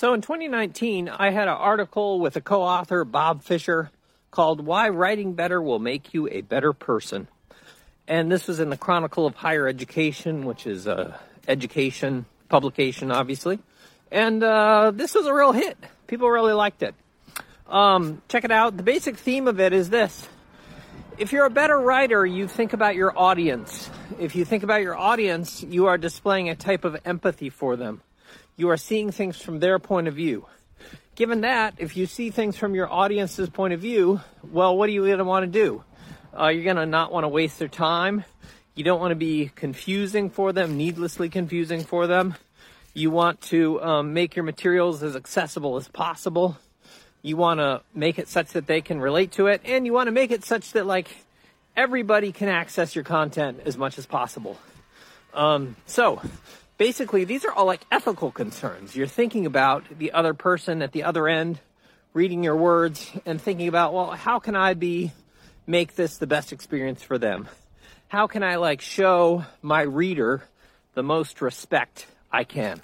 So in 2019, I had an article with a co author, Bob Fischer, called Why Writing Better Will Make You a Better Person. And this was in the Chronicle of Higher Education, which is a education publication, obviously. And uh, this was a real hit. People really liked it. Um, check it out. The basic theme of it is this. If you're a better writer, you think about your audience. If you think about your audience, you are displaying a type of empathy for them. You are seeing things from their point of view. Given that, if you see things from your audience's point of view, well, what are you going to want to do? Uh, you're going to not want to waste their time. You don't want to be confusing for them, needlessly confusing for them. You want to um, make your materials as accessible as possible. You want to make it such that they can relate to it, and you want to make it such that like everybody can access your content as much as possible. Um, so basically, these are all like ethical concerns. You're thinking about the other person at the other end, reading your words, and thinking about, well, how can I be make this the best experience for them? How can I like show my reader the most respect I can?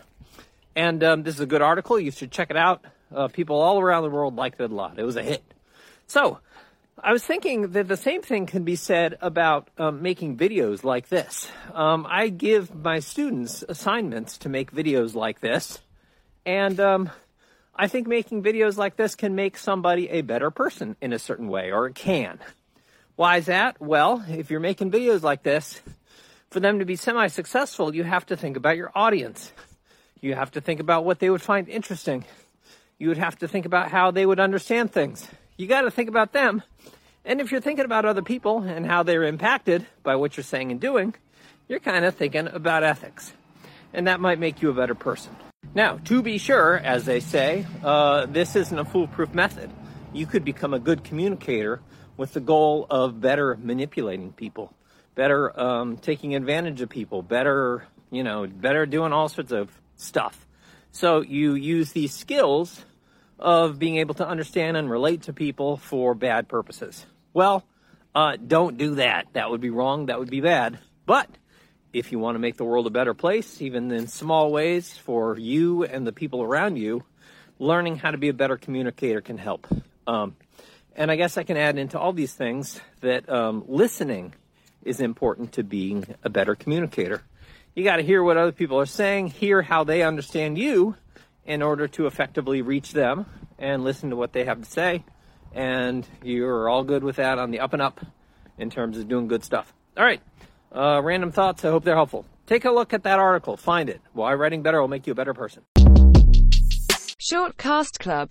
And um, this is a good article. You should check it out. Uh, people all around the world liked it a lot. It was a hit. So, I was thinking that the same thing can be said about um, making videos like this. Um, I give my students assignments to make videos like this, and um, I think making videos like this can make somebody a better person in a certain way, or it can. Why is that? Well, if you're making videos like this, for them to be semi successful, you have to think about your audience. You have to think about what they would find interesting you would have to think about how they would understand things. You got to think about them. And if you're thinking about other people and how they're impacted by what you're saying and doing, you're kind of thinking about ethics. And that might make you a better person. Now, to be sure, as they say, uh, this isn't a foolproof method. You could become a good communicator with the goal of better manipulating people, better um, taking advantage of people, better, you know, better doing all sorts of stuff. So you use these skills of being able to understand and relate to people for bad purposes. Well, uh, don't do that. That would be wrong. That would be bad. But if you want to make the world a better place, even in small ways for you and the people around you, learning how to be a better communicator can help. Um, and I guess I can add into all these things that um, listening is important to being a better communicator. You got to hear what other people are saying, hear how they understand you in order to effectively reach them and listen to what they have to say. And you're all good with that on the up and up in terms of doing good stuff. All right. Uh, random thoughts. I hope they're helpful. Take a look at that article. Find it. Why writing better will make you a better person. Shortcast Club